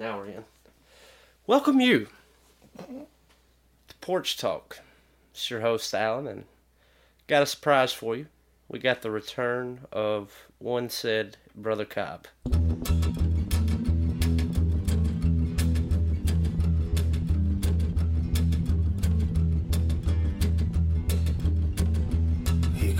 Now we're in. Welcome you to Porch Talk. It's your host Alan, and got a surprise for you. We got the return of one said Brother Cobb. He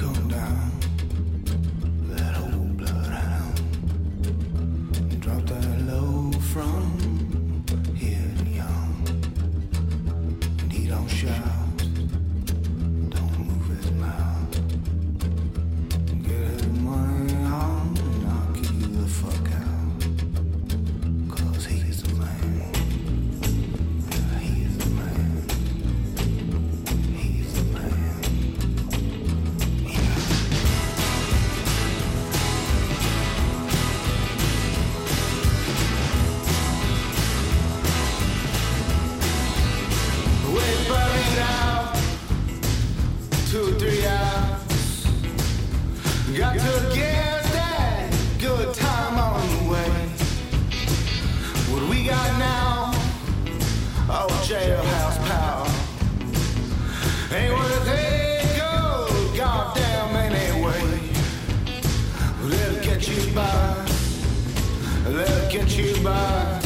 get you by.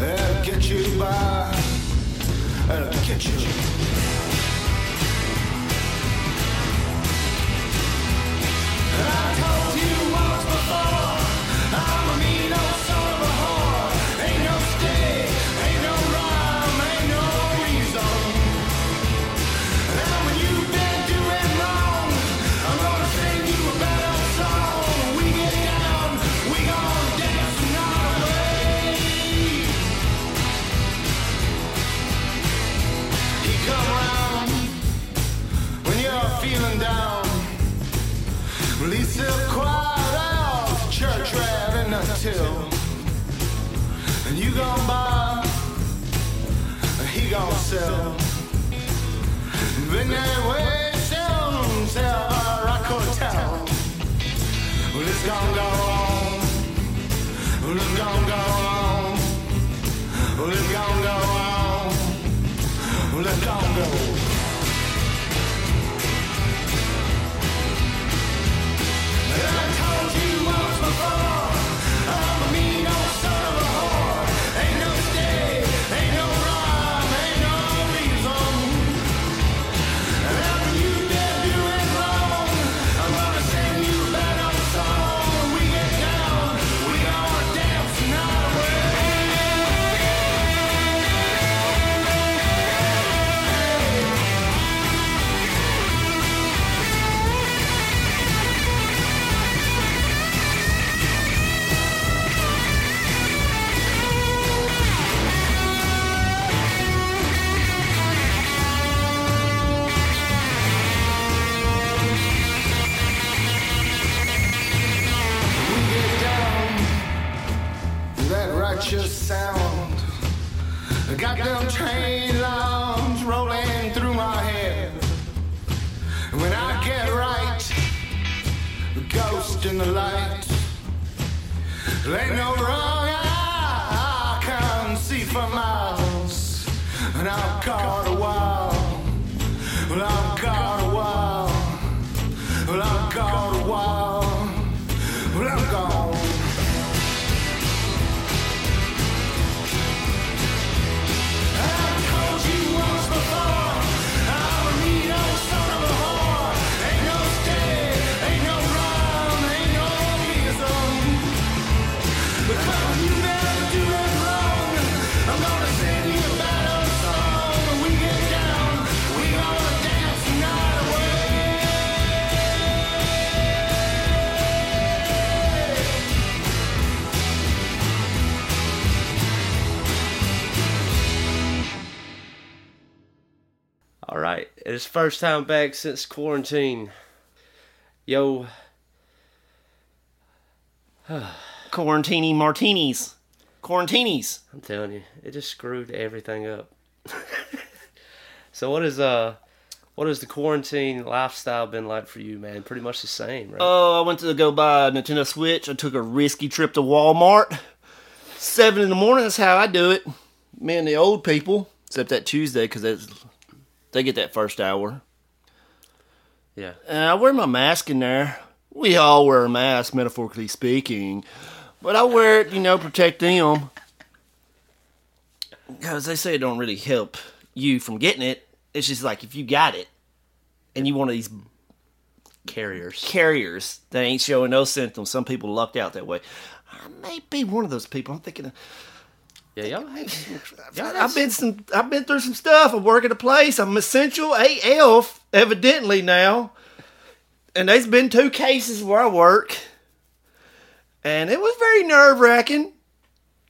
Let it get you by. Let it get you. Been that way ever I could tell. Well, it's gonna go on. Well, it's gonna go on. Well, it's gonna go on. Well, it's gonna go. I told you once before, Ain't no wrong I can see for miles. And I've got and it's first time back since quarantine. Yo, Quarantini martinis. Quarantinis. I'm telling you, it just screwed everything up. so what is uh, what has the quarantine lifestyle been like for you, man? Pretty much the same, right? Oh, I went to go buy a Nintendo Switch. I took a risky trip to Walmart. Seven in the morning. That's how I do it. Me and the old people, except that Tuesday because they get that first hour. yeah. And I wear my mask in there. We all wear a mask, metaphorically speaking. But I wear it, you know, protect them. Because they say it don't really help you from getting it. It's just like if you got it and you one of these Carriers. carriers that ain't showing no symptoms, some people lucked out that way. I may be one of those people. I'm thinking, Yeah, y'all had y'all I've been some, I've been through some stuff. I work at a place. I'm essential AF, evidently now. And there's been two cases where I work, and it was very nerve wracking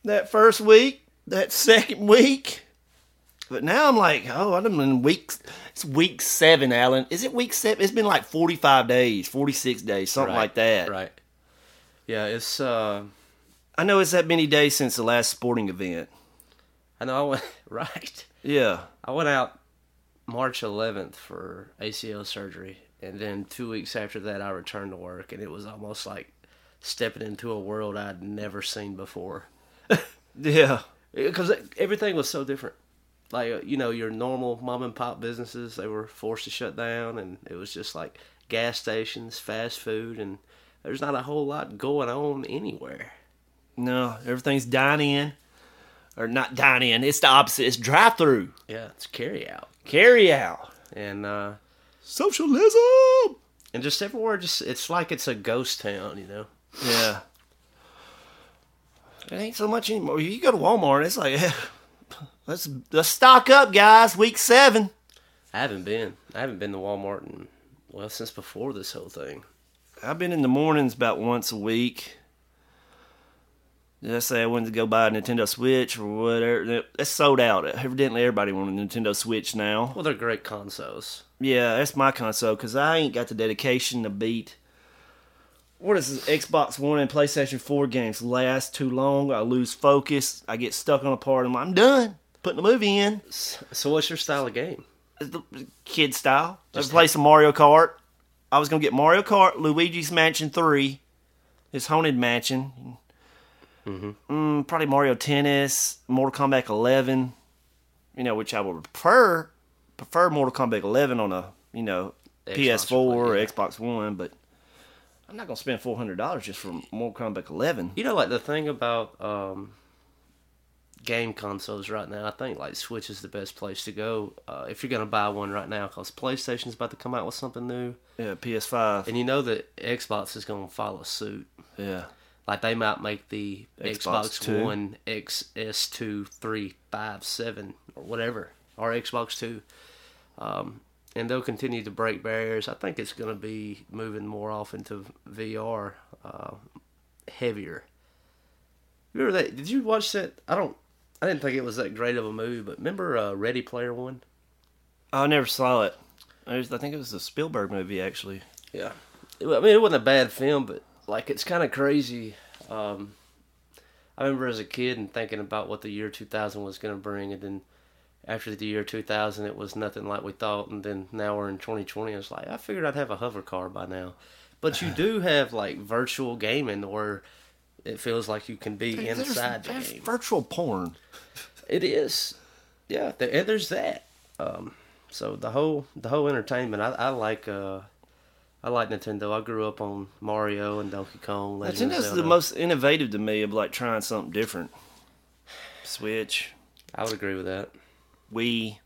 that first week, that second week. But now I'm like, oh, I'm in week. It's week seven, Alan. Is it week seven? It's been like 45 days, 46 days, something Right, like that. Right. Yeah, it's uh I know it's that many days since the last sporting event. I know I went right. Yeah. I went out March 11th for ACL surgery, and then two weeks after that, I returned to work, and it was almost like stepping into a world I'd never seen before. Yeah. Because everything was so different. Like uh, you know, your normal mom and pop businesses, they were forced to shut down, and it was just like gas stations, fast food, and there's not a whole lot going on anywhere. No, everything's dine in. Or not dine in. It's the opposite. It's drive through. Yeah, it's carry out, Carry out. and uh, Socialism. and just everywhere, just it's like it's a ghost town, you know. Yeah. It ain't so much anymore. You go to Walmart, it's like, let's let's stock up, guys. Week seven. I haven't been. I haven't been to Walmart in well since before this whole thing. I've been in the mornings about once a week. I say I wanted to go buy a Nintendo Switch or whatever? It's sold out. Evidently, everybody wants a Nintendo Switch now. Well, they're great consoles. Yeah, that's my console because I ain't got the dedication to beat. What is this? Xbox One and PlayStation 4 games last too long. I lose focus. I get stuck on a part. I'm, I'm done. Putting the movie in. So, what's your style of game? It's the kid style. Let's play some Mario Kart. I was gonna get Mario Kart, Luigi's Mansion 3, his haunted mansion. Mm, probably Mario Tennis, Mortal Kombat 11. You know, which I would prefer prefer Mortal Kombat 11 on a you know Xbox PS4 or yeah. Xbox One, but I'm not gonna spend four hundred dollars just for Mortal Kombat 11. You know, like the thing about um, game consoles right now, I think like Switch is the best place to go uh, if you're gonna buy one right now, because PlayStation's about to come out with something new, Yeah, PS5. and you know that Xbox is gonna follow suit. Yeah, Like they might make the Xbox Xbox, One XS2, 3, 5, 7, or whatever, or Xbox Two. Um, and they'll continue to break barriers. I think it's going to be moving more off into VR, uh, heavier. Remember that? Did you watch that? I don't. I didn't think it was that great of a movie, but remember uh, Ready Player One? I never saw it. I think it was a Spielberg movie actually. Yeah. I mean, it wasn't a bad film, but like it's kind of crazy. Um, I remember as a kid and thinking about what the year 2000 was going to bring, and then after the year 2000, it was nothing like we thought, and then now we're in 2020. It's like I figured I'd have a hover car by now, but you do have like virtual gaming where it feels like you can be inside the There's game. virtual porn. It is, yeah. th- And there's that. Um, so the whole the whole entertainment, I, I like. Uh, I like Nintendo. I grew up on Mario and Donkey Kong. I Legend think that's the most innovative to me of like trying something different. Switch, I would agree with that. Wii.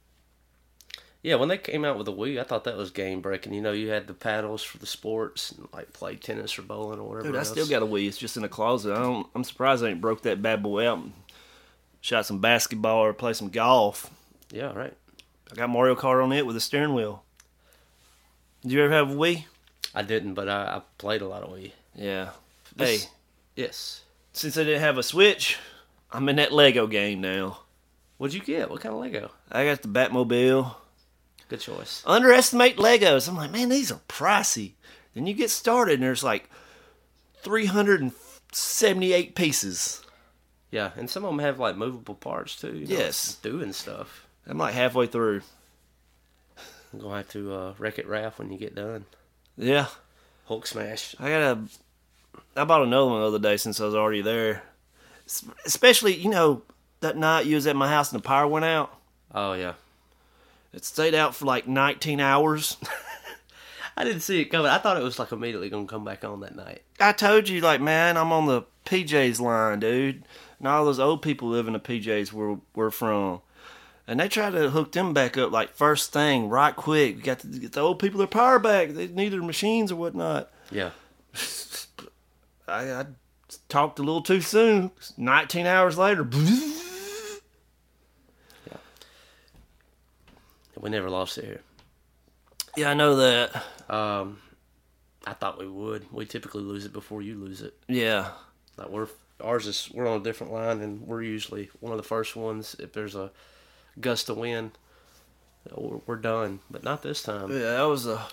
Yeah, when they came out with the Wii, I thought that was game breaking. You know, you had the paddles for the sports, and like play tennis or bowling or whatever. Dude, I else. still got a Wii. It's just in the closet. I don't. I'm surprised I ain't broke that bad boy out and shot some basketball or play some golf. Yeah, right. I got Mario Kart on it with a steering wheel. Did you ever have a Wii? I didn't, but I, I played a lot of Wii. Yeah. This- Hey, Yes. since I didn't have a Switch, I'm in that Lego game now. What'd you get? What kind of Lego? I got the Batmobile. Good choice. Underestimate Legos. I'm like, man, these are pricey. Then you get started and there's like 378 pieces. Yeah, and some of them have like movable parts too. you know, Yes. doing stuff. I'm like halfway through. I'm gonna have to uh, wreck it, Ralph, when you get done. Yeah. Hulk smash. I got a. I bought another one the other day since I was already there. Especially, you know, that night you was at my house and the power went out. Oh yeah. It stayed out for like 19 hours. I didn't see it coming. I thought it was like immediately gonna come back on that night. I told you, like, man, I'm on the PJs line, dude. And all those old people living the PJs where we're from. And they try to hook them back up like first thing, right quick. We got to get the old people their power back. They need their machines or whatnot. Yeah. I, I talked a little too soon. 19 hours later. Yeah. We never lost it here. Yeah, I know that. Um, I thought we would. We typically lose it before you lose it. Yeah. Like we're ours is we're on a different line, and we're usually one of the first ones. If there's a gust of wind, we're, done. But not this time. Yeah, that was a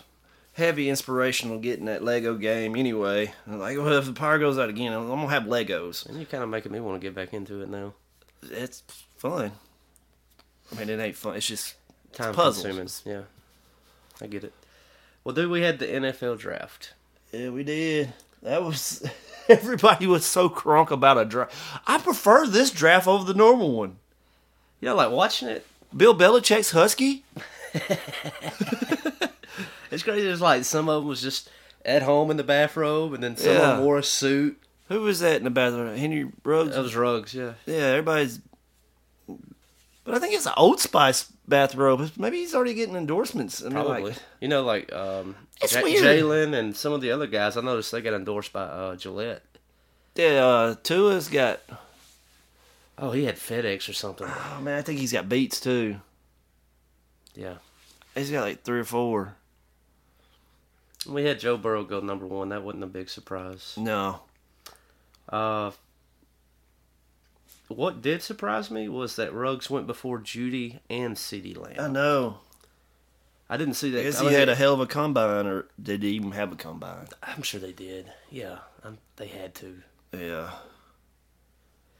heavy inspirational getting that Lego game anyway. I'm like, well, if the power goes out again, I'm to have Legos. And you're kind of making me want to get back into it now. It's fun. I mean, it ain't fun. It's just Time puzzles. consuming. Yeah, I get it. Well, dude, we had the NFL draft. Yeah, we did. That was everybody was so crunk about a draft. I prefer this draft over the normal one. Yeah, like watching it. Bill Belichick's Husky. It's crazy. It's like some of them was just at home in the bathrobe, and then some of Yeah. them wore a suit. Who was that in the bathroom? Henry Ruggs. That was Ruggs. Yeah. yeah, everybody's. But I think it's an Old Spice bathrobe. Maybe he's already getting endorsements. I mean, Probably. like, you know, like um, It's Ja- weird. Jalen and some of the other guys. I noticed they got endorsed by uh, Gillette. yeah, uh, Tua's got. Oh, he had FedEx or something. Oh man, I think he's got Beats too. Yeah. He's got like three or four. We had Joe Burrow go number one. That wasn't a big surprise. No, Uh, what did surprise me was that Ruggs went before Jeudy and CeeDee Lamb. I know. I didn't see that. I guess he mean, had a hell of a combine, or did he even have a combine? I'm sure they did. Yeah, i they had to. Yeah.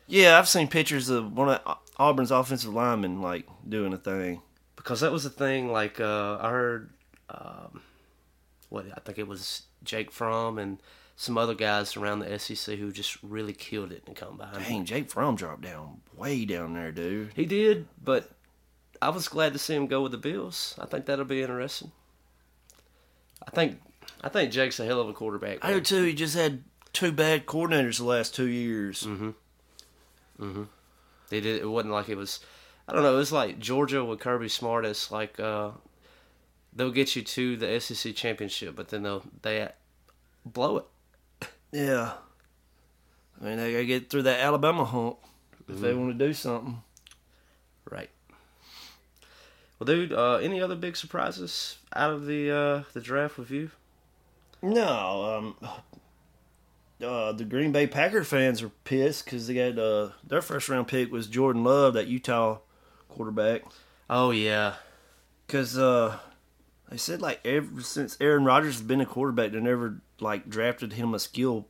Yeah, I've seen pictures of one of Auburn's offensive linemen like doing a thing. because that was the thing. Like uh, I heard, um, what I think it was Jake Fromm and some other guys around the SEC who just really killed it in the combine. Dang, Jake Fromm dropped down way down there, dude. He did, but I was glad to see him go with the Bills. I think that'll be interesting. I think I think Jake's a hell of a quarterback. I do too. He just had two bad coordinators the last two years. They did. It wasn't like it was. I don't know. It was like Georgia with Kirby Smart. It's like uh, they'll get you to the SEC championship, but then they'll they blow it. Yeah. I mean, they gotta get through that Alabama hump if they want to do something. Right. Well, dude. Uh, any other big surprises out of the uh, the draft with you? No, um, uh, the Green Bay Packer fans are pissed because they got uh, their first round pick was Jordan Love, that Utah quarterback. Oh yeah. Because uh, they said like ever since Aaron Rodgers has been a quarterback, they never like drafted him a skill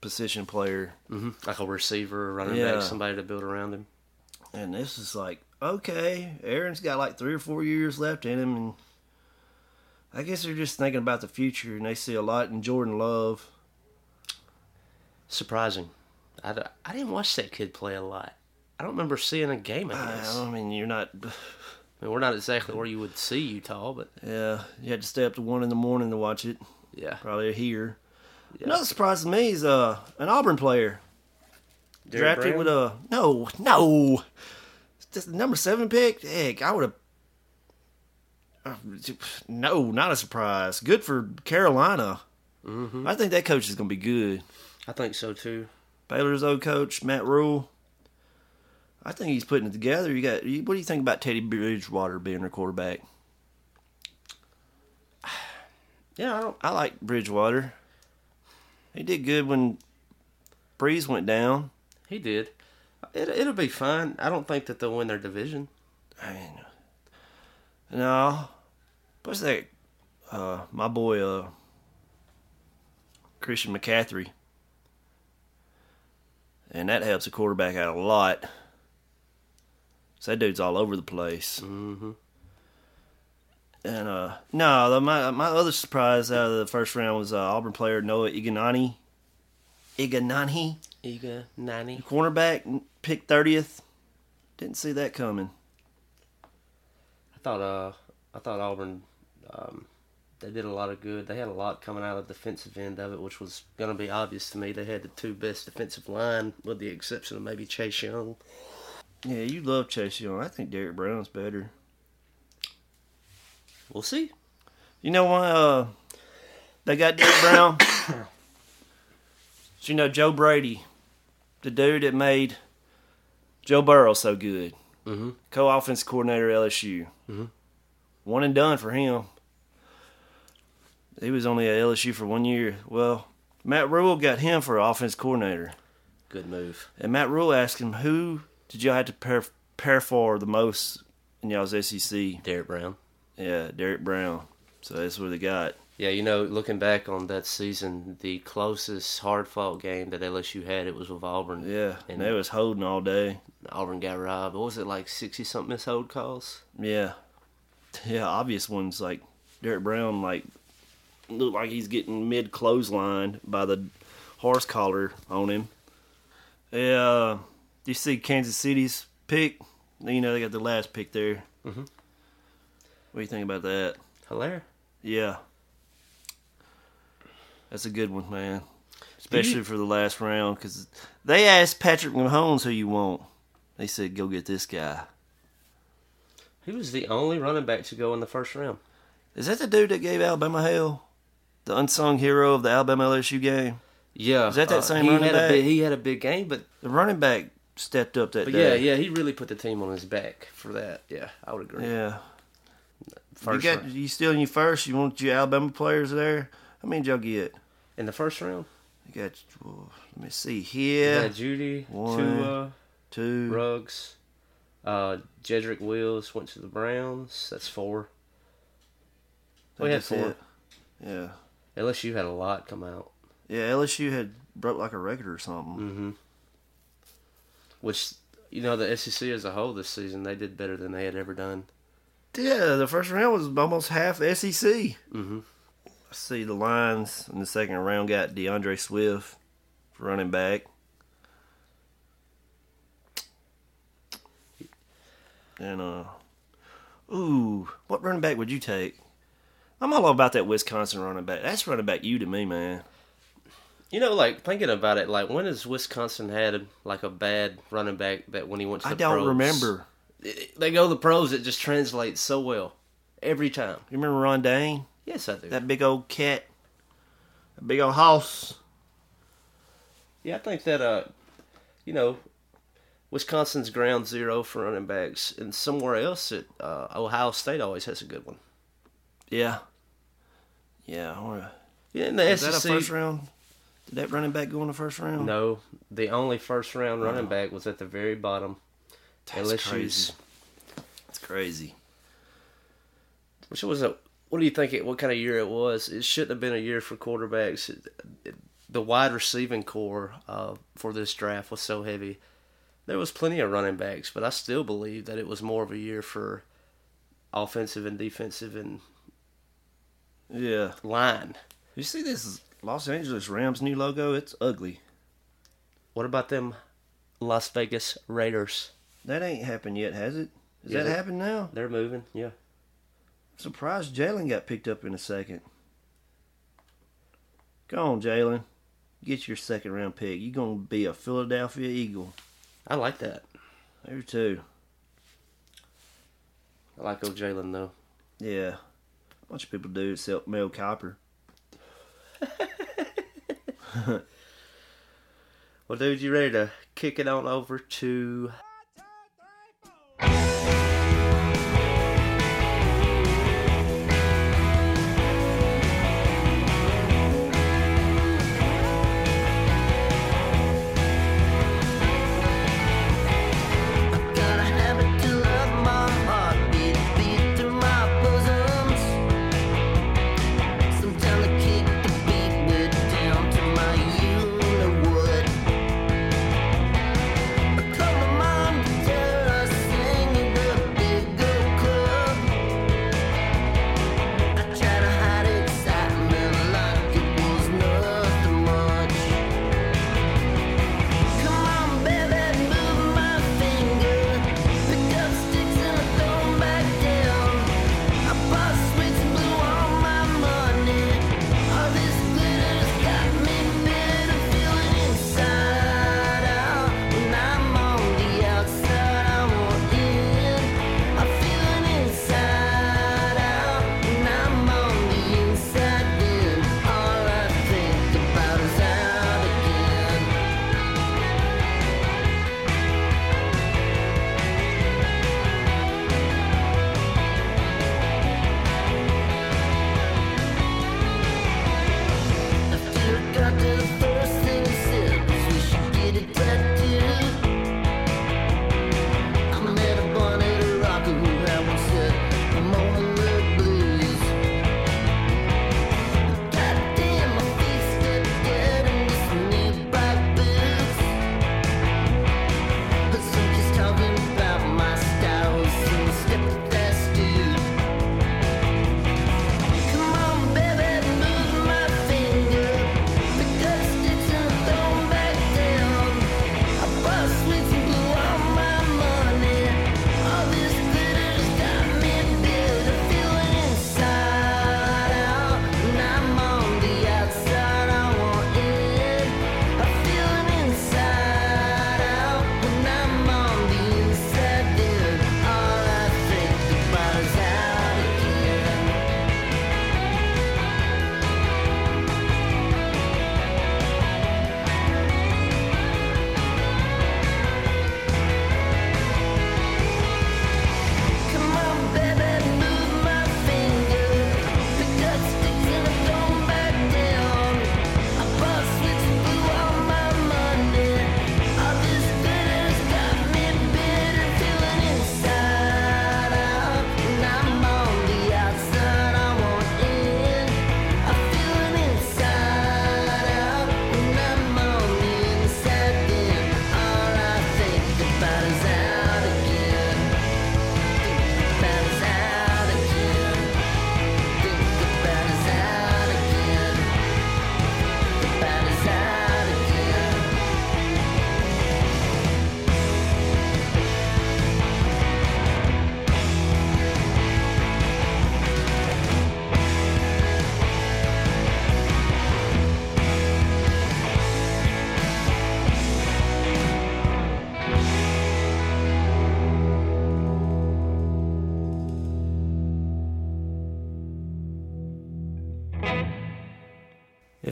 position player, hmm Like a receiver, running Yeah. back, somebody to build around him. and this is like okay, Aaron's got like three or four years left in him, and I guess they're just thinking about the future, and they see a lot in Jordan Love. Surprising. I, I didn't watch that kid play a lot. I don't remember seeing a game of his. I mean, you're not. I mean, we're not exactly where you would see Utah, but Yeah, you had to stay up to one in the morning to watch it. yeah. Probably here. Yeah. Another surprise to me is uh an Auburn player Derrick drafted Brown? with a no no, it's just number seven pick. Heck, I would have. no, not a surprise. Good for Carolina. Mm-hmm. I think that coach is going to be good. I think so too. Baylor's old coach Matt Rhule. I think he's putting it together. You got. What do you think about Teddy Bridgewater being their quarterback? Yeah, I don't. I like Bridgewater. He did good when Brees went down. He did. It, it'll be fine. I don't think that they'll win their division. I mean, no, what's that? Uh, my boy, uh, Christian McCaffrey, and that helps a quarterback out a lot. So that dude's all over the place. Mm-hmm. And uh, no, the, my my other surprise out of the first round was uh, Auburn player Noah Iganani. Iganani, Iga Nani. cornerback, picked thirtieth. Didn't see that coming. I thought uh I thought Auburn um, they did a lot of good. They had a lot coming out of the defensive end of it, which was going to be obvious to me. They had the two best defensive line, with the exception of maybe Chase Young. Yeah, you love Chase Young. I think Derrick Brown's better. We'll see. You know why uh, they got Derrick Brown? you know Joe Brady, the dude that made Joe Burrow so good, Mm-hmm. co-offense coordinator LSU. Mhm. One and done for him. He was only at LSU for one year. Well, Matt Rhule got him for offense coordinator, Good move. and Matt Rhule asked him, "Who did y'all have to pair, prepare for the most in y'all's SEC?" Derrick Brown. Yeah, Derrick Brown. So that's what they got. Yeah, you know, looking back on that season, the closest hard fought game that LSU had, it was with Auburn. Yeah, and And- they was holding all day. Auburn got robbed. What was it like sixty something missed hold calls? Yeah, yeah. Obvious ones like Derrick Brown, like look like he's getting mid clothesline by the horse collar on him. Yeah, do you see Kansas City's pick? You know they got the last pick there. Mhm. What do you think about that? Helaire. Yeah, that's a good one, man. Especially for the last round, because they asked Patrick Mahomes who you want. They said, "Go get this guy." He was the only running back to go in the first round. Is that the dude that gave Alabama hell? The unsung hero of the Alabama LSU game? Yeah, Is that that same he running had back? A big, he had a big game, but The running back stepped up that but yeah, day. yeah, he really put the team on his back for that. Yeah, I would agree. Yeah. First you got round. you still in your first. You want your Alabama players there. How many did y'all get? in the first round. You got. well, let me see here. got Jeudy, One. Tua, Two. Ruggs, uh, Jedrick Wills went to the Browns. That's four. We had four. it. Yeah. LSU had a lot come out. Yeah. LSU had broke like a record or something. Mm-hmm. Which you know the SEC as a whole this season they did better than they had ever done. Yeah. The first round was almost half SEC. Mm-hmm. I see the Lions in the second round got D'Andre Swift for running back. And uh ooh, what running back would you take? I'm all about that Wisconsin running back. That's running back you to me, man. You know, like thinking about it, like when has Wisconsin had like a bad running back that when he went to the I don't pros, remember. it- they go to the pros, it just translates so well every time. You remember Ron Dayne? Yes, I do. That big old cat. That big old house. Yeah, I think that uh, you know, Wisconsin's ground zero for running backs, and somewhere else at uh, Ohio State always has a good one. Yeah. Yeah. I wanna- Yeah, in the Is that a SEC. first round? Did that running back go in the first round? No, the only first round running back was at the very bottom. That's LSU's, crazy. That's crazy. which was a. What do you think? It what kind of year it was? It shouldn't have been a year for quarterbacks. It, it, the wide receiving core uh, for this draft was so heavy. There was plenty of running backs, but I still believe that it was more of a year for offensive and defensive and Yeah. line. You see this Los Angeles Rams new logo? It's ugly. What about them Las Vegas Raiders? That ain't happened yet, has it? Is Yeah, that happened now? They're moving, yeah. Surprised Jalen got picked up in a second. Go on, Jalen. Get your second round pick. You're gonna be a Philadelphia Eagle. I like that. There too. I like old Jalen though. Yeah. A bunch of people do except Mel Kiper. Well, dude, you ready to kick it on over to?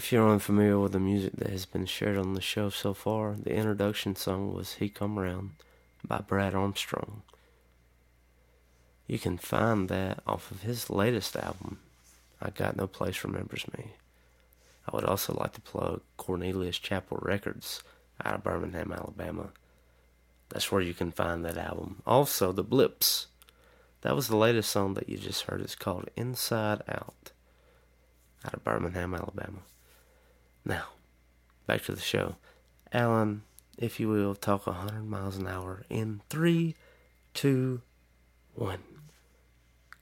If you're unfamiliar with the music that has been shared on the show so far, the introduction song was He Come Around by Brad Armstrong. You can find that off of his latest album, I Got No Place Remembers Me. I would also like to plug Cornelius Chapel Records out of Birmingham, Alabama. That's where you can find that album. Also, The Blips. That was the latest song that you just heard. It's called Inside Out out of Birmingham, Alabama. Now, back to the show. Alan, if you will, talk 100 miles an hour in three, two, one,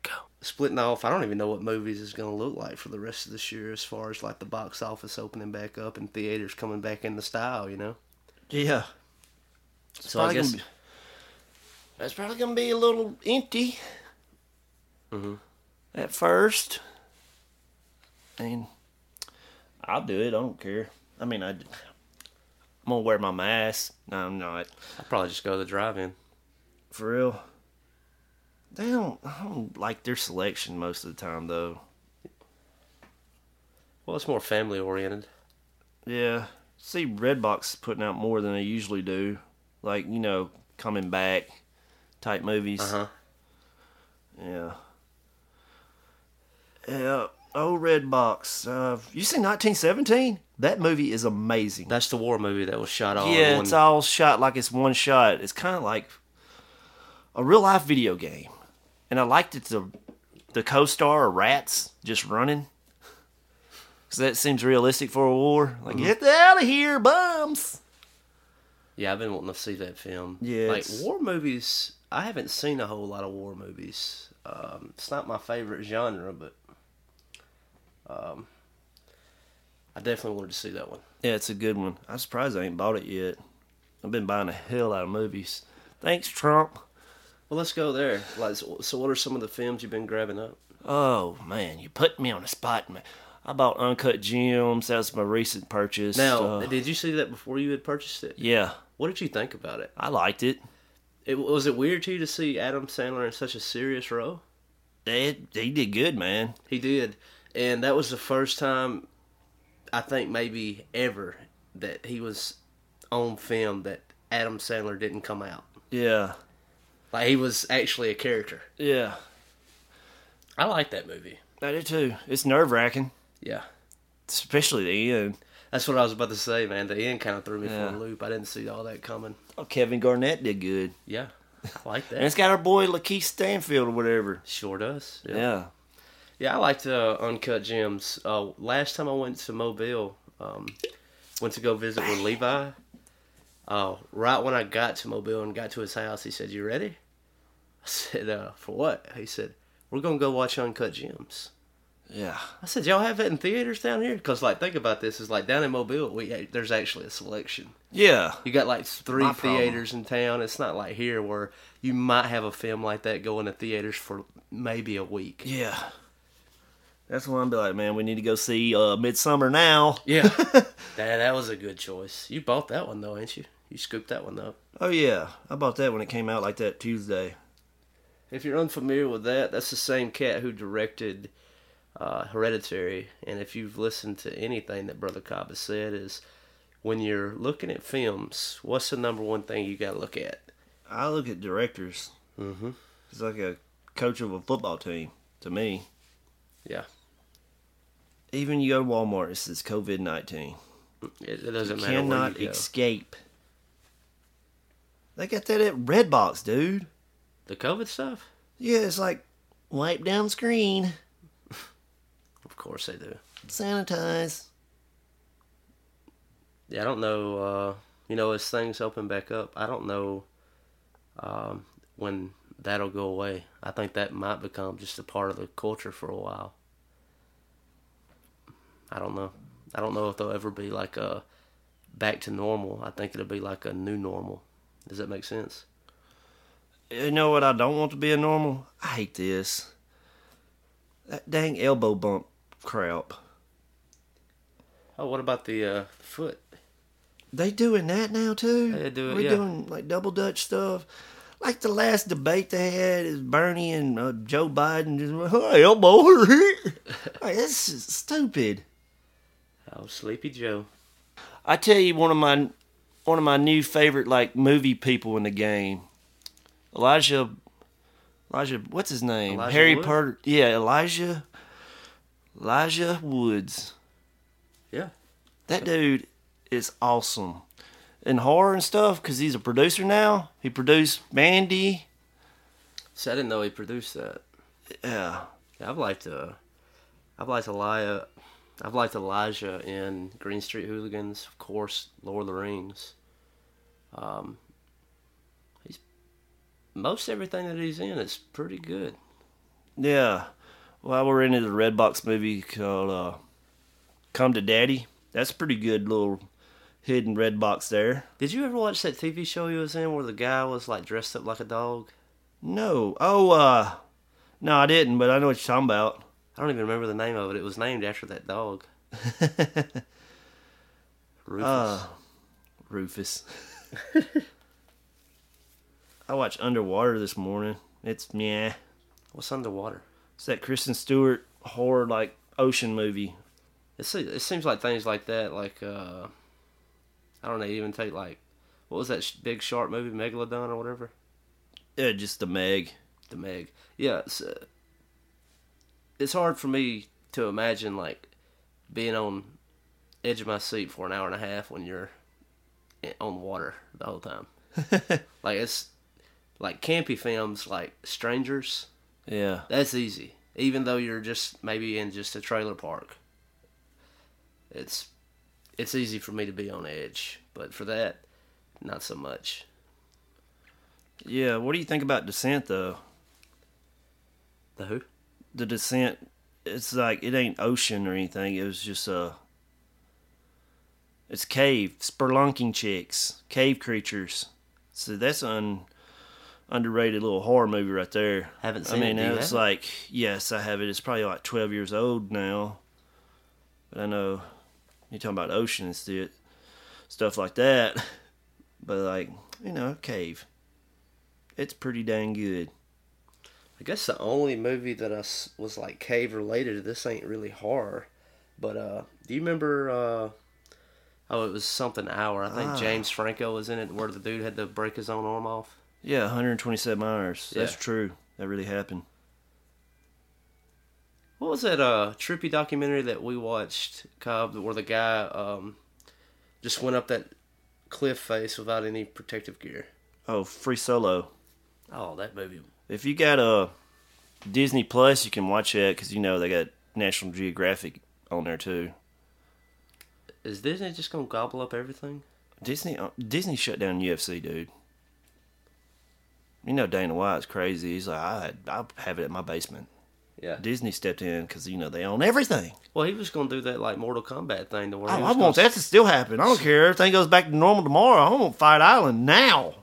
go. Splitting off, I don't even know what movies is going to look like for the rest of this year as far as like the box office opening back up and theaters coming back into style, you know? Yeah. So I guess. gonna be- That's probably gonna be a little empty. Mhm. At first. I mean, I'll do it. I don't care. I mean, I, I'm gonna wear my mask. No, I'm not. I'll probably just go to the drive in. For real. They don't. I don't like their selection most of the time, though. Well, it's more family oriented. Yeah. See, Redbox putting out more than they usually do. Like you know, coming back type movies. Uh huh. Yeah. Yeah. Oh, Redbox. Uh, you seen 1917? That movie is amazing. That's the war movie that was shot all yeah, it's all shot like it's one shot. It's kind of like a real life video game. And I liked it. The the co-star of Rats just running. Cause that seems realistic for a war. Like, Mm-hmm. get out of here, bums. Yeah, I've been wanting to see that film. Yeah, like it's- war movies. I haven't seen a whole lot of war movies. Um, it's not my favorite genre, but um, I definitely wanted to see that one. Yeah, it's a good one. I'm surprised I ain't bought it yet. I've been buying a hell out of movies. Thanks, Trump. Well, let's go there. Like, so so what are some of the films you've been grabbing up? Oh man, you put me on the spot, man. I bought Uncut Gems. That was my recent purchase. Now, Uh, did you see that before you had purchased it? yeah, What did you think about it? I liked it. it was it weird to you to see Adam Sandler in such a serious role? They, he did good, man. He did, and that was the first time I think maybe ever that he was on film that Adam Sandler didn't come out. Yeah, Like he was actually a character. yeah. I like that movie. I do too. It's nerve wracking, Yeah. especially the end. That's what I was about to say, man. The end kind of threw me Yeah. for a loop. I didn't see all that coming. Oh, Kevin Garnett did good, Yeah. I like that. and that. it's got our boy Lakeith Stanfield or whatever. sure does. Yeah. Yeah, Yeah, I liked uh, Uncut Gems. Uh, last time I went to Mobile, um, went to go visit with Levi. Uh, right when I got to Mobile and got to his house, he said, "You ready?" I said, uh, "For what?" He said, "We're gonna go watch Uncut Gems." yeah. I said, "Y'all have that in theaters down here?" Because like, think about this: is like down in Mobile, we there's actually a selection. Yeah, You got like three My problem. theaters in town. It's not like here where you might have a film like that go into theaters for maybe a week. yeah. That's why I'm be like, man, we need to go see uh, Midsommar now. Yeah, that that was a good choice. You bought that one though, ain't you? You scooped that one up. Oh yeah, I bought that when it came out like that Tuesday. If you're unfamiliar with that, that's the same cat who directed uh, Hereditary. And if you've listened to anything that Brother Cobb has said, is when you're looking at films, what's the number one thing you got to look at? I look at directors. Mm-hmm. It's like a coach of a football team to me. Yeah, Even you go to Walmart, it says COVID nineteen. it, it doesn't matter Cannot where you go. escape. They got that at Redbox, dude. the COVID stuff. Yeah, it's like wipe down screen, Of course they do. sanitize. Yeah, I don't know. Uh, you know, as things open back up, I don't know um, when that'll go away. I think that might become just a part of the culture for a while. I don't know. I don't know if they'll ever be like a back to normal. I think it'll be like a new normal. Does that make sense? You know what? I don't want to be a normal. I hate this. That dang elbow bump crap. Oh, what about the uh, foot? They doing that now too. They do it, We're yeah. doing like double dutch stuff. Like the last debate they had is Bernie and uh, Joe Biden just went, "Hey, elbow." like, this is stupid. Oh, Sleepy Joe. I tell you, one of my one of my new favorite like movie people in the game, Elijah. Elijah, what's his name? Elijah Harry Wood? Potter. Yeah, Elijah. Elijah Woods. Yeah. That dude is awesome in horror and stuff because he's a producer now. He produced Mandy. So I didn't know he produced that. Yeah, Yeah, I've liked uh, I've liked Elijah, I've liked Elijah in Green Street Hooligans, of course, Lord of the Rings. Um, he's most everything that he's in is pretty good. yeah. Well, we're into the Redbox movie called uh, "Come to Daddy." That's a pretty good little hidden red box there. Did you ever watch that TV show he was in where the guy was like dressed up like a dog? No, oh, uh, no, I didn't, but I know what you're talking about. I don't even remember the name of it. It was named after that dog. Rufus. Uh, Rufus. I watched Underwater this morning. It's yeah. What's underwater? It's that Kristen Stewart horror like ocean movie. It it seems like things like that, like uh, I don't know, even take like what was that sh- big shark movie, Megalodon or whatever, Yeah, just the Meg. the Meg. Yeah, it's, uh, it's hard for me to imagine like being on edge of my seat for an hour and a half when you're on water the whole time. like it's like campy films, like Strangers. Yeah. That's easy. Even though you're just maybe in just a trailer park. It's it's easy for me to be on edge, but for that, not so much. Yeah, what do you think about Descent though? The who? The Descent it's like it ain't ocean or anything. It was just a it's cave, spelunking chicks, cave creatures. So that's an underrated little horror movie right there. Haven't I seen mean, it. It's have it? like yes, I have it. It's probably like twelve years old now. But I know you're talking about ocean and stuff, stuff like that. But like you know, cave. It's pretty dang good. I guess the only movie that I s- was like cave related. This ain't really horror, but uh, do you remember? Uh, oh, it was something hour. I think Ah. James Franco was in it, where the dude had to break his own arm off. Yeah, 127 hours. That's Yeah. true. That really happened. What was that uh trippy documentary that we watched, Cobb, where the guy um just went up that cliff face without any protective gear? Oh, free solo. Oh, that movie. If you got a Disney Plus, you can watch that because you know they got National Geographic on there too. Is Disney just gonna gobble up everything? Disney uh, Disney shut down UFC, dude. You know Dana White's crazy. He's like, I I'll have it in my basement. Yeah. Disney stepped in because you know they own everything. Well, he was gonna do that like Mortal Kombat thing to where Oh, I want gonna- that to still happen. I don't care. Everything goes back to normal tomorrow. I want Fight Island now.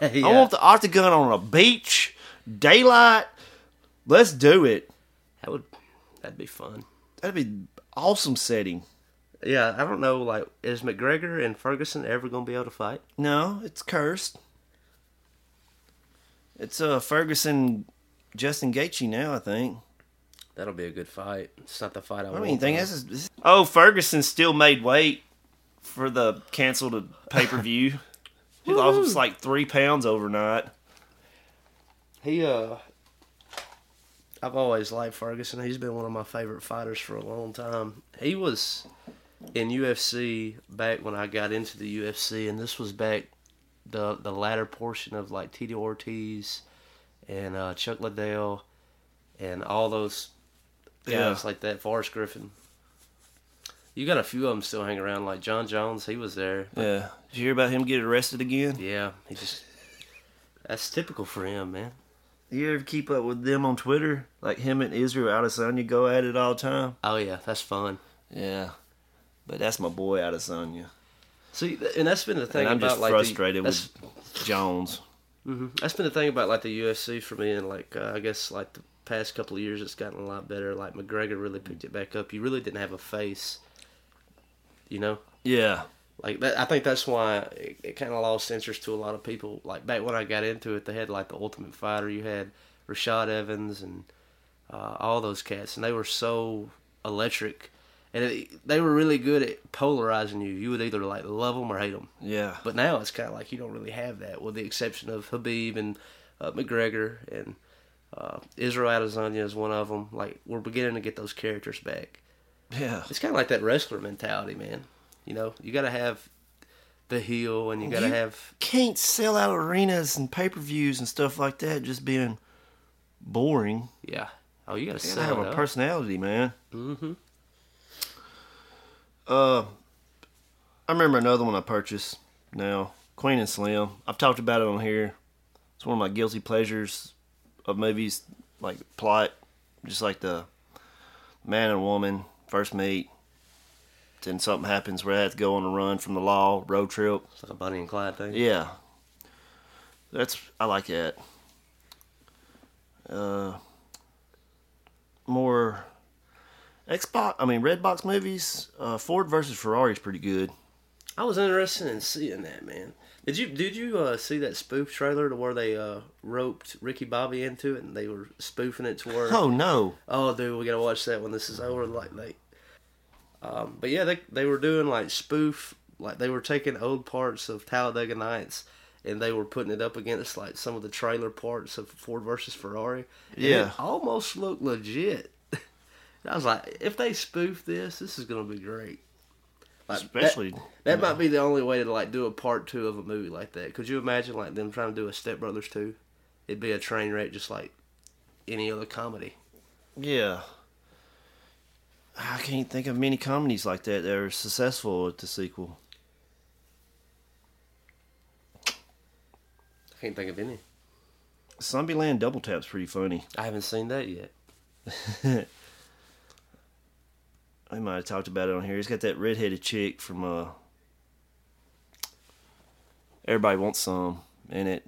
yeah. I want the octagon on a beach, daylight. Let's do it. that would that'd be fun. That'd be awesome setting. Yeah, I don't know. Like, is McGregor and Ferguson ever gonna be able to fight? No, it's cursed. It's uh Ferguson, Justin Gaethje now. I think. That'll be a good fight. It's not the fight I, I want. mean, thing though. is, is- is- oh, Ferguson still made weight for the canceled pay per view. he lost like three pounds overnight. He uh I've always liked Ferguson. He's been one of my favorite fighters for a long time. He was in UFC back when I got into the UFC and this was back the the latter portion of like Tito Ortiz and uh, Chuck Liddell and all those guys Yeah. like that, Forrest Griffin. You got a few of them still hanging around, like Jon Jones. He was there. Yeah. Did you hear about him getting arrested again? Yeah, he just. That's typical for him, man. You ever keep up with them on Twitter? Like him and Israel Adesanya go at it all the time. Oh yeah, that's fun. Yeah. But that's my boy Adesanya. See, th- and that's been the thing And I'm about just like frustrated the, with Jones. Mhm. that's been the thing about like the UFC for me, and like uh, I guess like the past couple of years, it's gotten a lot better. Like McGregor really picked it back up. You really didn't have a face, you know. Yeah. Like that, I think that's why it, it kind of lost interest to a lot of people. Like back when I got into it, they had like the Ultimate Fighter. You had Rashad Evans and uh, all those cats, and they were so electric. And it, they were really good at polarizing you. You would either like love them or hate them. Yeah. But now it's kind of like you don't really have that, with the exception of Khabib and uh, McGregor and uh, Israel Adesanya is one of them. Like we're beginning to get those characters back. yeah. It's kind of like that wrestler mentality, man. You know, you got to have the heel, and you got to have Can't sell out arenas and pay per views and stuff like that just being boring. yeah. Oh, you got to have a personality, man. Mm-hmm. Uh, I remember another one I purchased. Now, Queen and Slim. I've talked about it on here. It's one of my guilty pleasures of movies, like plot, just like the man and woman first meet. Then something happens where they have to go on a run from the law, road trip. It's like a Bonnie and Clyde thing. Yeah, that's I like that. Uh, more Xbox. I mean, Redbox movies. Uh, Ford versus Ferrari is pretty good. I was interested in seeing that, man. Did you did you uh, see that spoof trailer to where they uh, roped Ricky Bobby into it and they were spoofing it to where Oh no! oh dude we gotta watch that when this is over like they um, but yeah they they were doing like spoof like they were taking old parts of Talladega Nights and they were putting it up against like some of the trailer parts of Ford versus Ferrari Yeah. it almost looked legit I was like if they spoof this this is gonna be great like, that- Especially that might be the only way to like do a part two of a movie like that. Could you imagine like them trying to do a Step Brothers two? It'd be a train wreck just like any other comedy. yeah. I can't think of many comedies like that that are successful with the sequel. I can't think of any. Zombieland Double Tap's pretty funny. I haven't seen that yet. I might have talked about it on here. He's got that redheaded chick from uh Everybody Wants Some in it.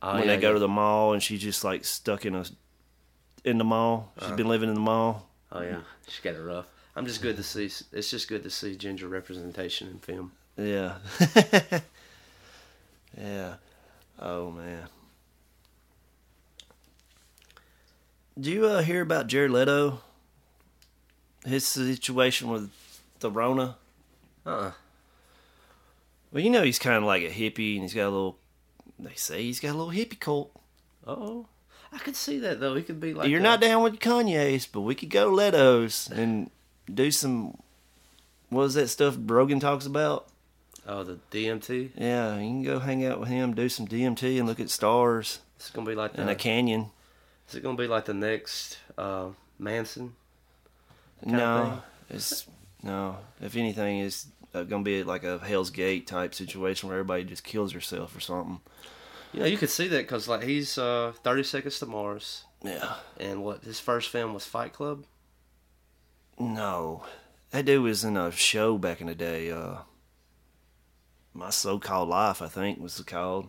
Oh, when yeah, they go yeah. to the mall and she's just like stuck in a in the mall. She's Uh-huh. been living in the mall. Oh yeah, she's got it rough. I'm just good to see. It's just good to see ginger representation in film. Yeah. yeah. Oh man. Do you uh, hear about Jared Leto? His situation with the Rona? Uh. Well, you know he's kind of like a hippie, and he's got a little. They say he's got a little hippie cult. Oh, I could see that though. He could be like. You're a- not down with Kanye's, but we could go Leto's and do some. What is that stuff Brogan talks about? Oh, the DMT. Yeah, you can go hang out with him, do some DMT, and look at stars It's gonna be like the. in a canyon. Is it gonna be like the next uh, Manson? No, it's no. If anything, it's uh, gonna be like a Hell's Gate type situation where everybody just kills herself or something. You know, you could see that because like he's uh, Thirty Seconds to Mars, Yeah. and what his first film was Fight Club. No, that dude was in a show back in the day. Uh, My So-Called Life, I think, was called.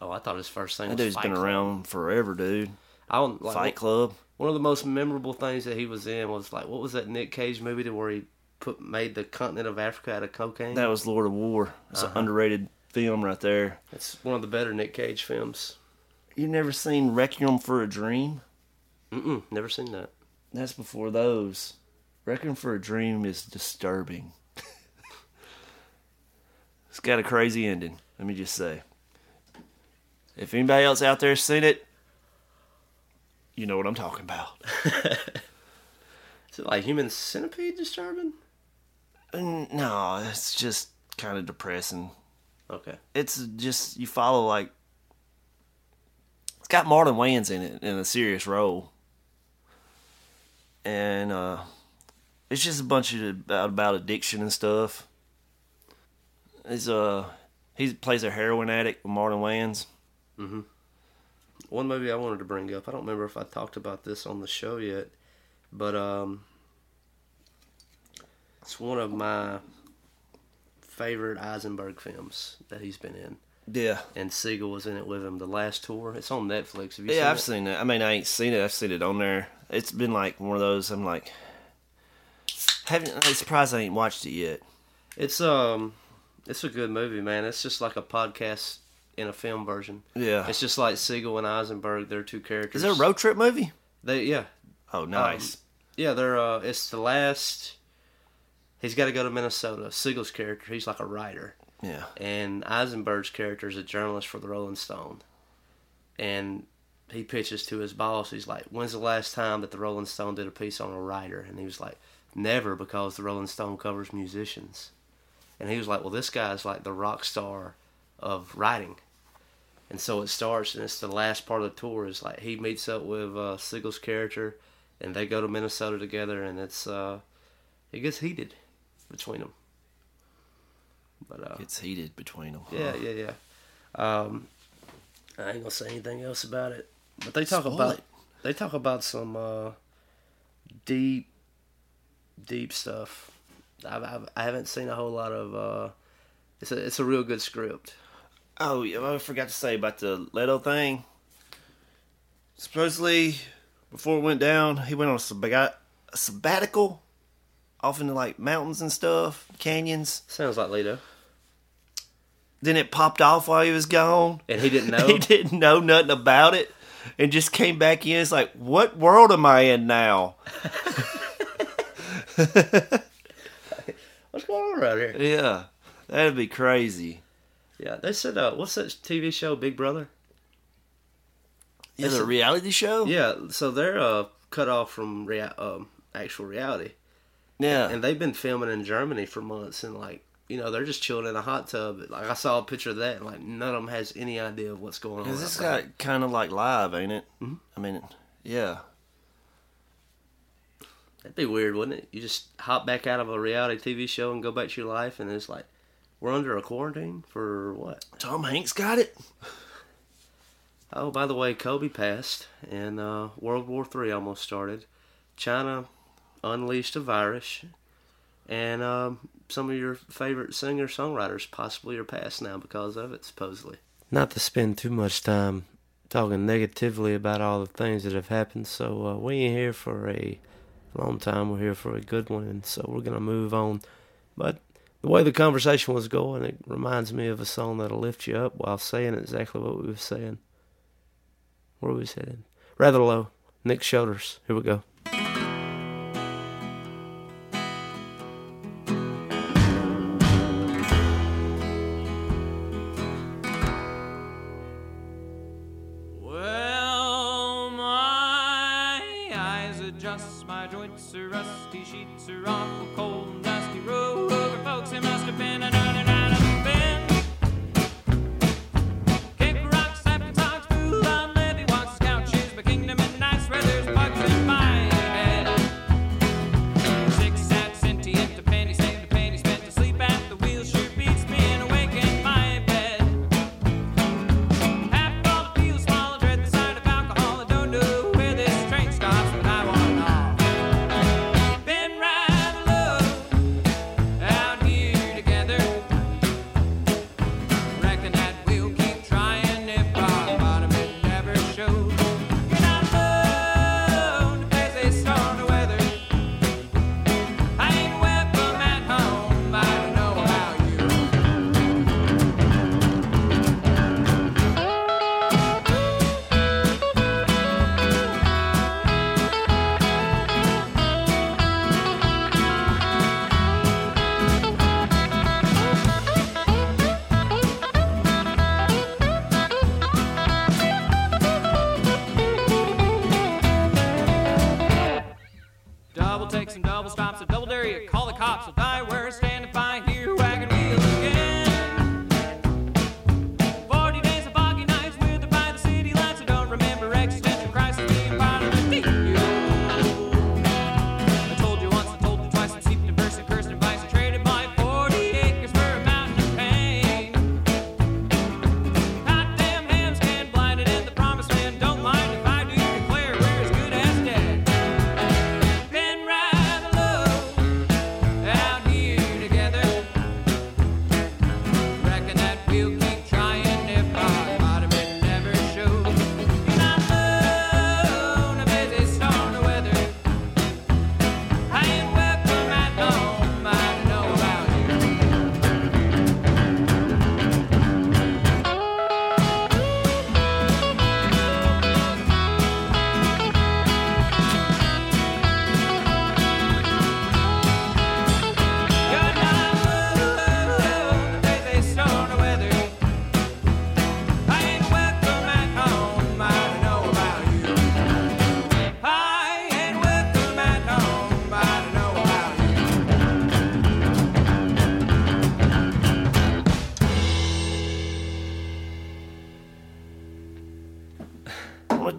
Oh, I thought his first thing That dude's Fight been Club. around forever, dude. I don't like Fight Club. One of the most memorable things that he was in was like what was that Nick Cage movie to where he put made the continent of Africa out of cocaine? That was Lord of War. It's Uh-huh. an underrated film right there. It's one of the better Nick Cage films. You never seen Requiem for a Dream? Mm-mm, never seen that. That's before those. Requiem for a Dream is disturbing. it's got a crazy ending. Let me just say. If anybody else out there seen it, you know what I'm talking about. Is it like Human Centipede disturbing? Mm, No, it's just kind of depressing. Okay. It's just you follow like it's got Marlon Wayans in it in a serious role, and uh, it's just a bunch of about, about addiction and stuff. He's uh he plays a heroin addict with Marlon Wayans. One movie I wanted to bring up. I don't remember if I talked about this on the show yet, but um, it's one of my favorite Eisenberg films that he's been in. Yeah, And Segel was in it with him. The Last Tour. It's on Netflix. Have you yeah, seen I've it? seen it. I mean, I ain't seen it. I've seen it on there. It's been like one of those. I'm like, haven't. I'm surprised I ain't watched it yet. It's um, it's a good movie, man. It's just like a podcast in a film version. Yeah, It's just like Segel and Eisenberg. They're two characters. is it a road trip movie? They yeah Oh, nice. yeah. They're uh, it's the last he's got to go to Minnesota. Segel's character, he's like a writer, Yeah. and Eisenberg's character is a journalist for the Rolling Stone, and he pitches to his boss. He's like, "When's the last time that the Rolling Stone did a piece on a writer?" And he was like, "Never, because the Rolling Stone covers musicians." And he was like, "Well, this guy's like the rock star of writing." And so it starts, and it's the last part of the tour. Is like he meets up with uh, Segel's character, and they go to Minnesota together, and it's uh, it gets heated between them. But uh, It's heated between them. yeah, yeah, yeah. Um, I ain't gonna say anything else about it, but they talk Spoil about it. they talk about some uh, deep, deep stuff. I've, I've I haven't seen a whole lot of. Uh, it's a it's a real good script. Oh, yeah, I forgot to say about the Leto thing. Supposedly, before it went down, he went on a, sabbat- a sabbatical off into like mountains and stuff, canyons. Sounds like Leto, Then it popped off while he was gone. and he didn't know. He didn't know nothing about it and just came back in. It's like, what world am I in now? What's going on around here? Yeah, that'd be crazy. Yeah, they said, uh, what's that TV show, Big Brother? It's a- reality show? Yeah, so they're uh, cut off from rea- um, actual reality. Yeah. and they've been filming in Germany for months, and like you know they're just chilling in a hot tub. Like I saw a picture of that, and like none of them has any idea of what's going on. Out there. got kind of like live, ain't it? Mm-hmm. I mean, yeah. That'd be weird, wouldn't it? You just hop back out of a reality TV show and go back to your life, and it's like we're under a quarantine for what? Tom Hanks got it. Oh, by the way, Kobe passed, and uh, World War Three almost started. China unleashed a virus, and um, some of your favorite singer songwriters possibly are passed now because of it, supposedly. Not to spend too much time talking negatively about all the things that have happened, so uh, we ain't here for a long time. We're here for a good one, and so we're gonna move on. But the way the conversation was going, it reminds me of a song that'll lift you up while saying exactly what we were saying. Where we was headed? Rather low. Nick Shoulders. Here we go.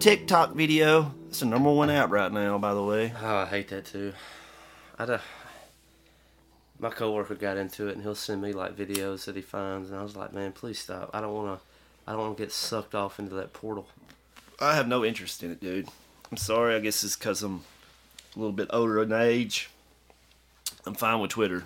TikTok video. It's the number one app right now, by the way. Oh, I hate that too. I d- my coworker got into it, and he'll send me like videos that he finds, and I was like, man, please stop. I don't want to. I don't want to get sucked off into that portal. I have no interest in it, dude. I'm sorry. I guess it's because I'm a little bit older in age. I'm fine with Twitter.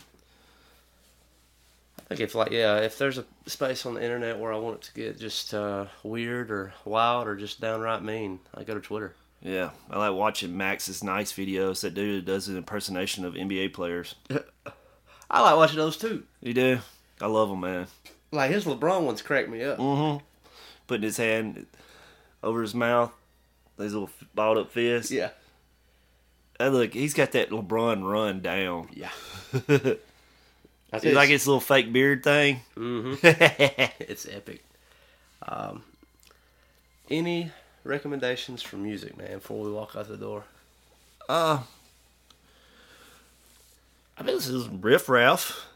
I think if like yeah, if there's a space on the internet where I want it to get just uh, weird or wild or just downright mean, I go to Twitter. Yeah, I like watching Max's nice videos. That dude does an impersonation of NBA players. I like watching those too. You do? I love them, man. Like his LeBron ones crack me up. Mm-hmm. Putting his hand over his mouth, his little balled up fist. Yeah, Hey, look, he's got that LeBron run down. yeah. I He's think like it's, his little fake beard thing. it's epic. Um, any recommendations for music, man, before we walk out the door? Uh, I bet this is Riff Raff.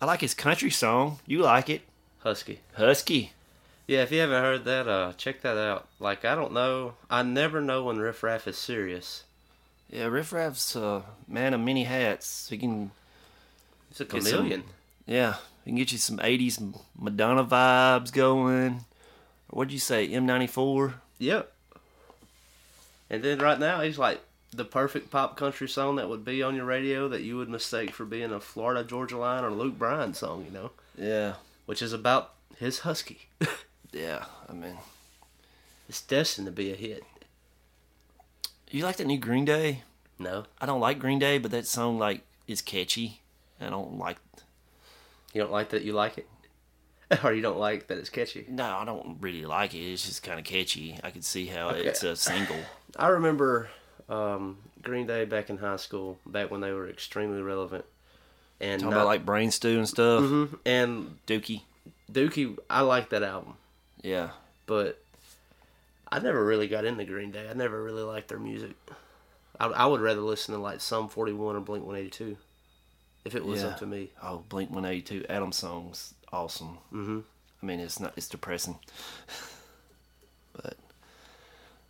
I like his country song. You like it? Husky. Husky. Yeah, if you haven't heard that, uh, check that out. Like, I don't know. I never know when Riff Raff is serious. Yeah, Riff Raff's a man of many hats. He can, He's a Get some- yeah, he can get you some '80s Madonna vibes going. What'd you say, M94? Yep. And then right now, he's like the perfect pop country song that would be on your radio that you would mistake for being a Florida Georgia Line or Luke Bryan song, you know, Yeah, which is about his husky. yeah. I mean, it's destined to be a hit. you like that new Green Day? No, I don't like Green Day, but that song like is catchy. I don't like. you don't like that. You like it, or you don't like that it's catchy. No, I don't really like it. It's just kind of catchy. I can see how Okay. it's a single. I remember um, Green Day back in high school, back when they were extremely relevant. And Talking not- about like brain stew and stuff. Mhm. and Dookie. Dookie, I like that album, Yeah. but I never really got into Green Day. I never really liked their music. I, I would rather listen to like Sum 41 or Blink 182 if it was Yeah. up to me. Oh, Blink One Eighty Two. Adam song's awesome. hmm I mean, it's not. It's depressing. but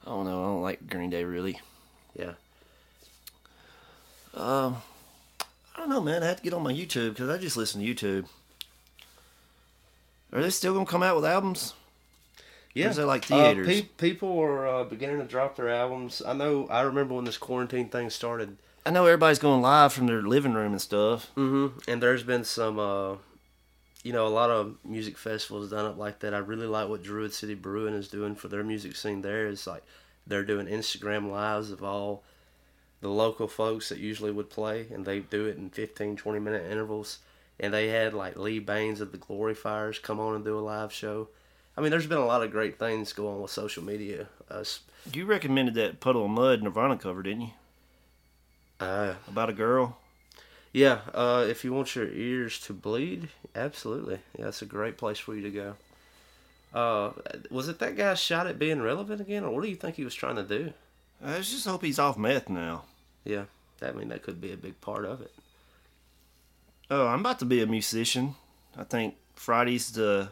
I don't know. I don't like Green Day really. Yeah. Um, I don't know, man. I have to get on my YouTube because I just listen to YouTube. Are they still gonna come out with albums? Yeah, is it like Uh, theaters? pe- people are uh, beginning to drop their albums. I know. I remember when this quarantine thing started. I know everybody's going live from their living room and stuff. hmm And there's been some, uh, you know, a lot of music festivals done up like that. I really like what Druid City Brewing is doing for their music scene. There is like they're doing Instagram lives of all the local folks that usually would play, and they do it in 15, 20 minute intervals. And they had like Lee Bains of the Glory Fires come on and do a live show. I mean, there's been a lot of great things going on with social media. Uh, You recommended that Puddle of Mudd Nirvana cover, didn't you? Uh, About a girl. Yeah, uh, if you want your ears to bleed, absolutely. Yeah, it's a great place for you to go. Uh, was it that guy shot at being relevant again, or what do you think he was trying to do? I just hope he's off meth now. Yeah, that I mean that could be a big part of it. Oh, I'm about to be a musician. I think Friday's the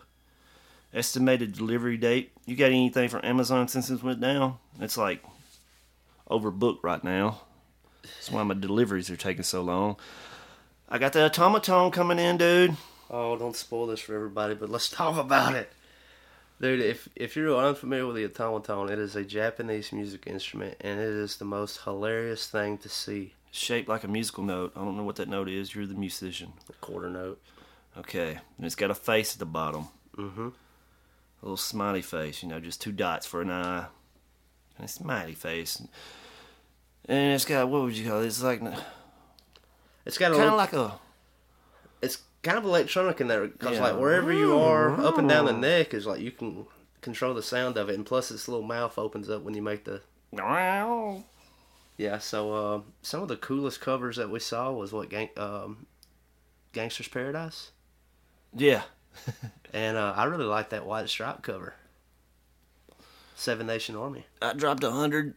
estimated delivery date. You got anything from Amazon since it went down? It's like overbooked right now. That's why my deliveries are taking so long. I got the Otamatone coming in, dude. Oh, don't spoil this for everybody, but let's talk about it. Dude, if if you're unfamiliar with the Otamatone, it is a Japanese music instrument, and it is the most hilarious thing to see. Shaped like a musical note. I don't know what that note is. You're the musician. A quarter note. Okay. And it's got a face at the bottom. Mm-hmm. A little smiley face, you know, just two dots for an eye. And a smiley face. And it's got, what would you call it? It's like, It's got a kind of like a, it's kind of electronic in there because Yeah. like wherever you are up and down the neck is like you can control the sound of it and plus its little mouth opens up when you make the yeah so uh, some of the coolest covers that we saw was what gang um, gangsters paradise yeah. and uh, i really like that white stripe cover seven nation army I dropped a hundred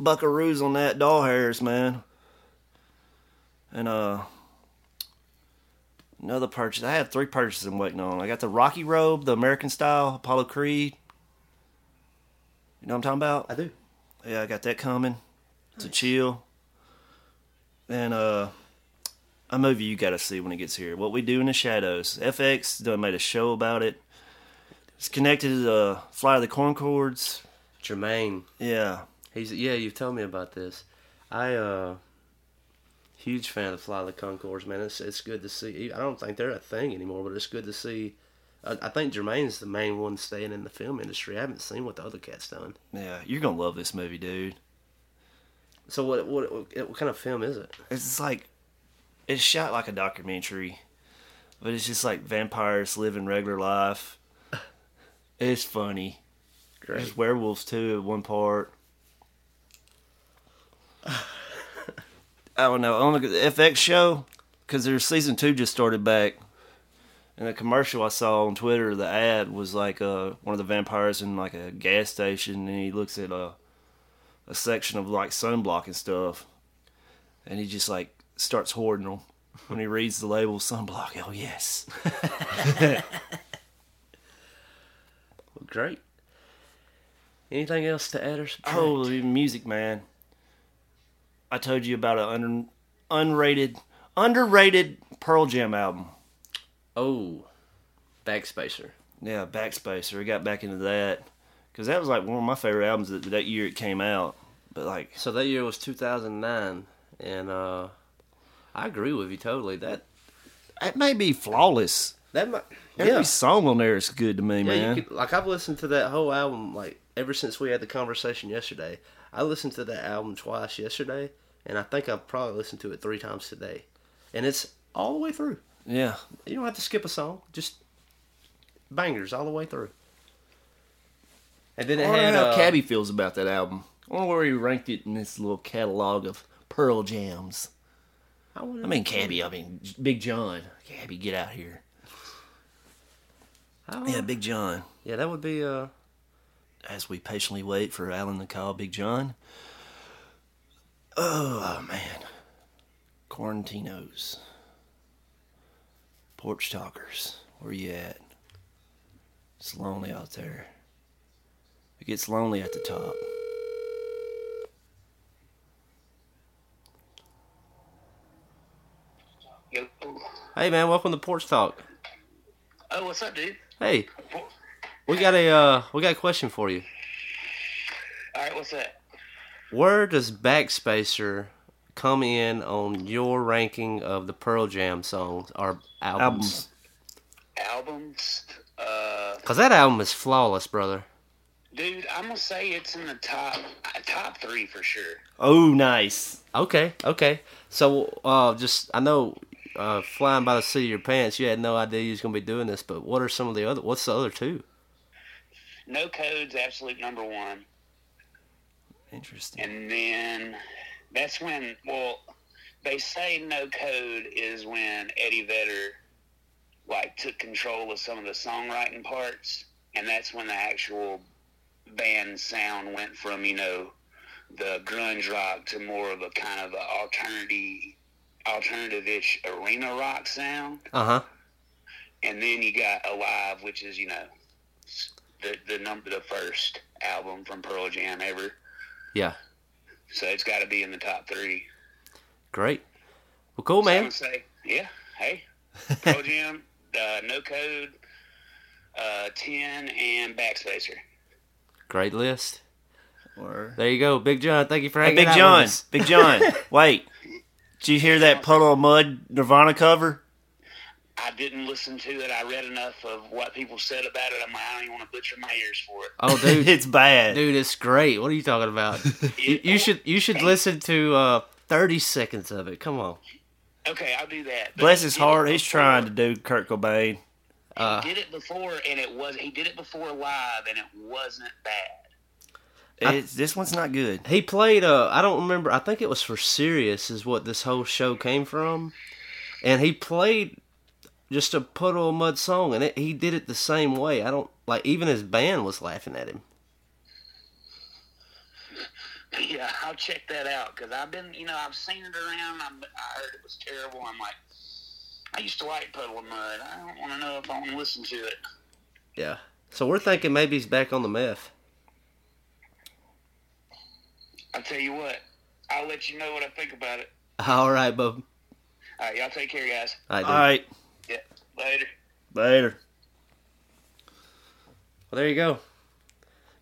buckaroos on that doll hairs, man. And, uh, another purchase. I had three purchases I'm waiting on. I got the Rocky Robe, the American style, Apollo Creed. You know what I'm talking about? I do. Yeah, I got that coming. To chill. And uh a movie you gotta see when it gets here. What We Do in the Shadows. FX done made a show about it. It's connected to the Flight of the Conchords. Jemaine. Yeah. He's yeah. You've told me about this. I uh, huge fan of Fly the Conchords, man. It's it's good to see. I don't think they're a thing anymore, but it's good to see. I, I think Jemaine's the main one staying in the film industry. I haven't seen what the other cat's done. Yeah. You're gonna love this movie, dude. So what what what, what kind of film is it? It's like it's shot like a documentary, but it's just like vampires living regular life. It's funny. Great. There's werewolves too at one part. I don't know. On the FX show, because their season two just started back. And the commercial I saw on Twitter, the ad was like uh, one of the vampires in like a gas station, and he looks at a a section of like sunblock and stuff, and he just like starts hoarding them. When he reads the label sunblock, oh yes, Great. Anything else to add or subtract? oh the music man. I told you about an un- unrated, underrated Pearl Jam album. oh, Backspacer. Yeah, Backspacer. We got back into that because that was like one of my favorite albums that, that year it came out. But like, So that year was 2009, and uh, I agree with you totally. That it may be flawless. that might, Every yeah. song on there is good to me, Yeah, man. could, like I've listened to that whole album like ever since we had the conversation yesterday. I listened to that album twice yesterday, and I think I've probably listened to it three times today, and it's all the way through. yeah, You don't have to skip a song, just bangers all the way through. And then I it wonder had how uh, Cabby feels about that album. I wonder where he ranked it in this little catalog of Pearl Jams. I, I mean, Cabby. I mean, Big John. Cabby, get out here. Yeah, Big John. yeah, that would be uh, As we patiently wait for Alan to call Big John. Oh, man. Quarantinos. Porch talkers. Where you at? It's lonely out there. It gets lonely at the top. Hey man, welcome to Porch Talk. Oh, what's up, dude? Hey, we got a uh, we got a question for you. All right, what's that? Where does Backspacer come in on your ranking of the Pearl Jam songs or albums? Albums. Albums. Uh, Cause that album is flawless, brother. dude, I'm gonna say it's in the top top three for sure. Oh, nice. Okay, okay. So, uh, just I know, uh, flying by the seat of your pants, you had no idea you was gonna be doing this. But what are some of the other? What's the other two? No code's absolute number one, Interesting. and then that's when. Well, they say no code is when Eddie Vedder like took control of some of the songwriting parts, and that's when the actual band sound went from you know the grunge rock to more of a kind of a alternative alternative-ish arena rock sound Uh huh. and then you got alive which is you know the the number the first album from pearl jam ever Yeah. so it's got to be in the top three Great. Well, cool, So I man. would say yeah hey pearl jam uh, no code uh, 10 and backspacer Great list. Or... There you go, Big John. Thank you for Hey, hanging Big out John. with us. Big John. Wait. Did you hear that Puddle of Mudd Nirvana cover? I didn't listen to it. I read enough of what people said about it. I'm like, I don't even want to butcher my ears for it. Oh, dude, it's bad. dude, it's great. What are you talking about? you, you should you should listen to uh, thirty seconds of it. Come on. Okay, I'll do that. But Bless his heart. He's trying to do Kurt Cobain. Uh, He did it before, and it was he did it before live, and it wasn't bad. It's, this one's not good. He played. Uh, I don't remember. I think it was for Sirius. Is what this whole show came from, and he played just a Puddle of Mudd song, and it, he did it the same way. I don't like. Even his band was laughing at him. Yeah, I'll check that out because I've been, you know, I've seen it around. I'm, I heard it was terrible. I'm like, I used to like Puddle of Mudd. I don't want to know if I want to listen to it. Yeah. So we're thinking maybe he's back on the meth. I'll tell you what. I'll let you know what I think about it. All right, bub. All right, y'all take care, guys. All right, dude. All right, Yeah, later. later. Well, there you go.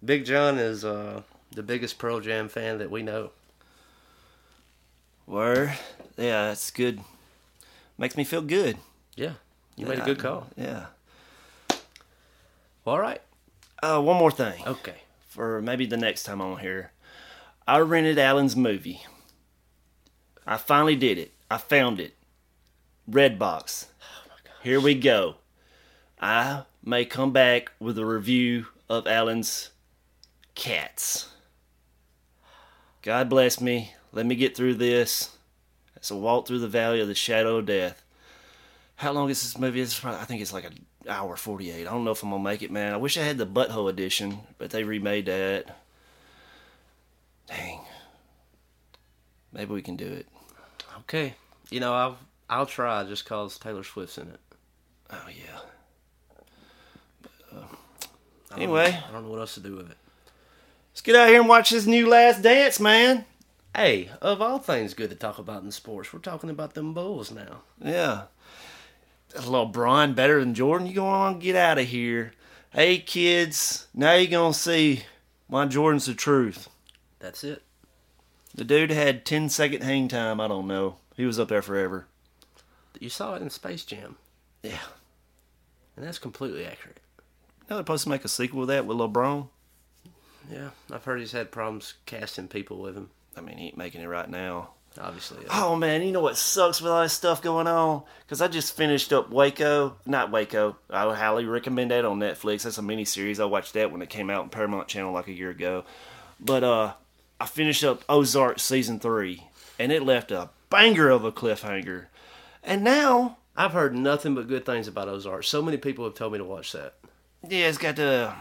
Big John is uh, the biggest Pearl Jam fan that we know. Word. Yeah, that's good. Makes me feel good. Yeah, you made a good call. Yeah. Well, All right. Uh, one more thing. Okay. for maybe the next time on here. I rented Alan's movie. I finally did it. I found it. Redbox. Here we go. I may come back with a review of Alan's Cats. God bless me. Let me get through this. It's a walk through the valley of the shadow of death. How long is this movie? It's probably, I think it's like an hour 48. I don't know if I'm going to make it, man. I wish I had the butthole edition, but they remade that. Dang. Maybe we can do it. Okay. You know, I'll I'll try just cause Taylor Swift's in it. Oh, yeah. Uh, I don't Anyway. know- I don't know what else to do with it. Let's get out here and watch this new Last Dance, man. Hey, of all things good to talk about in sports, we're talking about them Bulls now. Yeah. Braun better than Jordan. You go on, get out of here. Hey, kids, now you're going to see why Jordan's the truth. That's it. The dude had 10 second hang time. I don't know. He was up there forever. You saw it in Space Jam, Yeah. And that's completely accurate. Now they're supposed to make a sequel with that with LeBron. Yeah, I've heard he's had problems casting people with him. I mean, he ain't making it right now. Obviously, Oh man, you know what sucks with all this stuff going on? Because I just finished up Waco, not Waco. I would highly recommend that on Netflix. That's a mini series. I watched that when it came out on Paramount Channel like a year ago. But uh, I finished up Ozark season three, and it left a banger of a cliffhanger. And now, I've heard nothing but good things about Ozark. So many people have told me to watch that. yeah, it's got the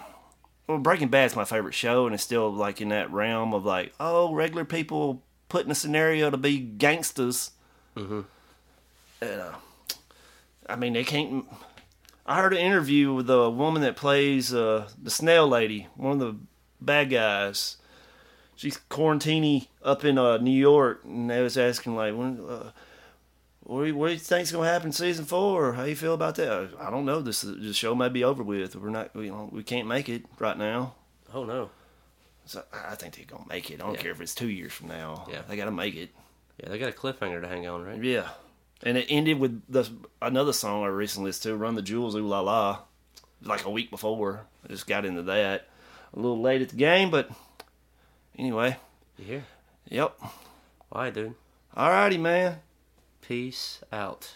well, Breaking Bad's my favorite show, and it's still like in that realm of like, oh, regular people put in a scenario to be gangsters. Mm-hmm. And, uh, I mean, they can't. I heard an interview with the woman that plays uh, the snail lady, one of the bad guys. She's quarantining up in uh, New York, and they was asking like, when, uh, what, do you, what do you think's gonna happen in season four? How you feel about that? I don't know. This the show may be over with. We're not, you know, we can't make it right now. Oh no. So I think they're gonna make it. I don't Yeah. care if it's two years from now. Yeah. they gotta make it. Yeah, they got a cliffhanger to hang on, right? Yeah, and it ended with the another song I recently listened to, "Run the Jewels, Ooh La La," like a week before. I just got into that a little late at the game, but anyway, You hear? yep. Why, dude? All righty, man. Peace out.